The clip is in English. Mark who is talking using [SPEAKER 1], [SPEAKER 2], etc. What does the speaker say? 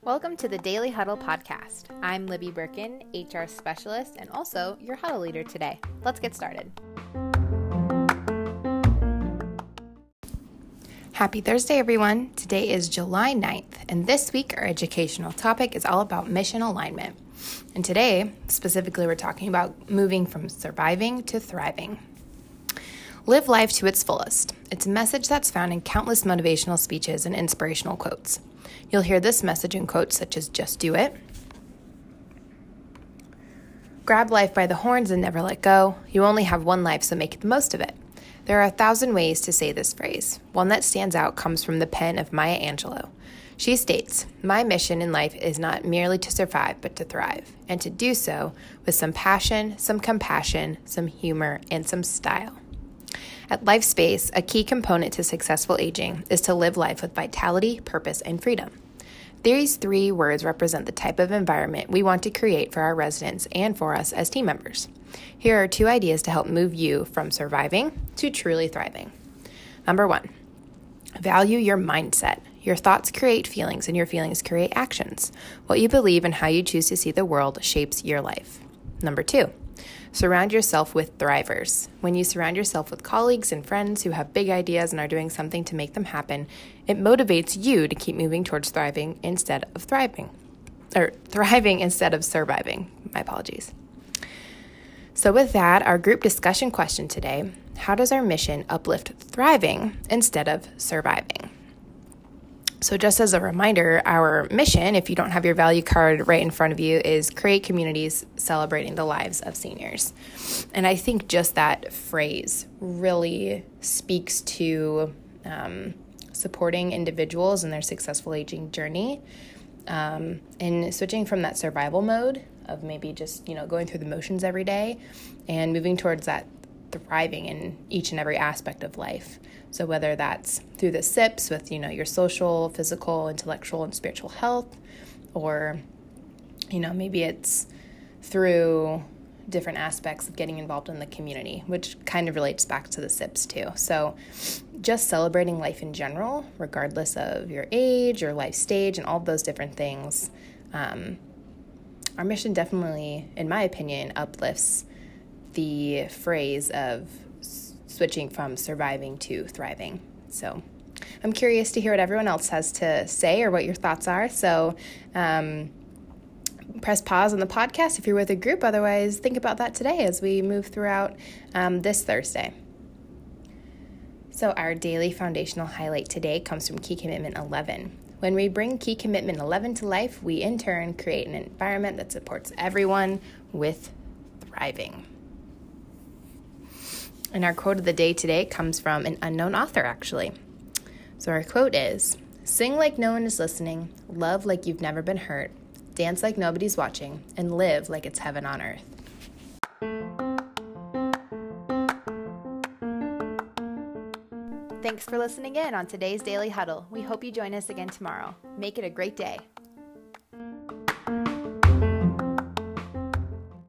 [SPEAKER 1] Welcome to the Daily Huddle podcast. I'm Libby Birkin, HR specialist, and also your huddle leader today. Let's get started. Happy Thursday, everyone. Today is July 9th, and this week our educational topic is all about mission alignment. And today, specifically, we're talking about moving from surviving to thriving. Live life to its fullest. It's a message that's found in countless motivational speeches and inspirational quotes. You'll hear this message in quotes such as just do it, grab life by the horns and never let go. You only have one life, so make the most of it. There are a thousand ways to say this phrase. One that stands out comes from the pen of Maya Angelou. She states, My mission in life is not merely to survive, but to thrive, and to do so with some passion, some compassion, some humor, and some style. At LifeSpace, a key component to successful aging is to live life with vitality, purpose, and freedom. These three words represent the type of environment we want to create for our residents and for us as team members. Here are two ideas to help move you from surviving to truly thriving. Number one, value your mindset. Your thoughts create feelings, and your feelings create actions. What you believe and how you choose to see the world shapes your life. Number two, Surround yourself with thrivers. When you surround yourself with colleagues and friends who have big ideas and are doing something to make them happen, it motivates you to keep moving towards thriving instead of thriving. Or thriving instead of surviving. My apologies. So, with that, our group discussion question today how does our mission uplift thriving instead of surviving? So, just as a reminder, our mission, if you don't have your value card right in front of you, is create communities celebrating the lives of seniors. And I think just that phrase really speaks to um, supporting individuals in their successful aging journey um, and switching from that survival mode of maybe just, you know, going through the motions every day and moving towards that thriving in each and every aspect of life. So whether that's through the SIPs with, you know, your social, physical, intellectual, and spiritual health, or, you know, maybe it's through different aspects of getting involved in the community, which kind of relates back to the SIPs too. So, just celebrating life in general, regardless of your age or life stage and all those different things. Um, our mission definitely, in my opinion, uplifts the phrase of switching from surviving to thriving. So I'm curious to hear what everyone else has to say or what your thoughts are. So um, press pause on the podcast if you're with a group. Otherwise, think about that today as we move throughout um, this Thursday. So, our daily foundational highlight today comes from Key Commitment 11. When we bring Key Commitment 11 to life, we in turn create an environment that supports everyone with thriving. And our quote of the day today comes from an unknown author, actually. So our quote is Sing like no one is listening, love like you've never been hurt, dance like nobody's watching, and live like it's heaven on earth. Thanks for listening in on today's Daily Huddle. We hope you join us again tomorrow. Make it a great day.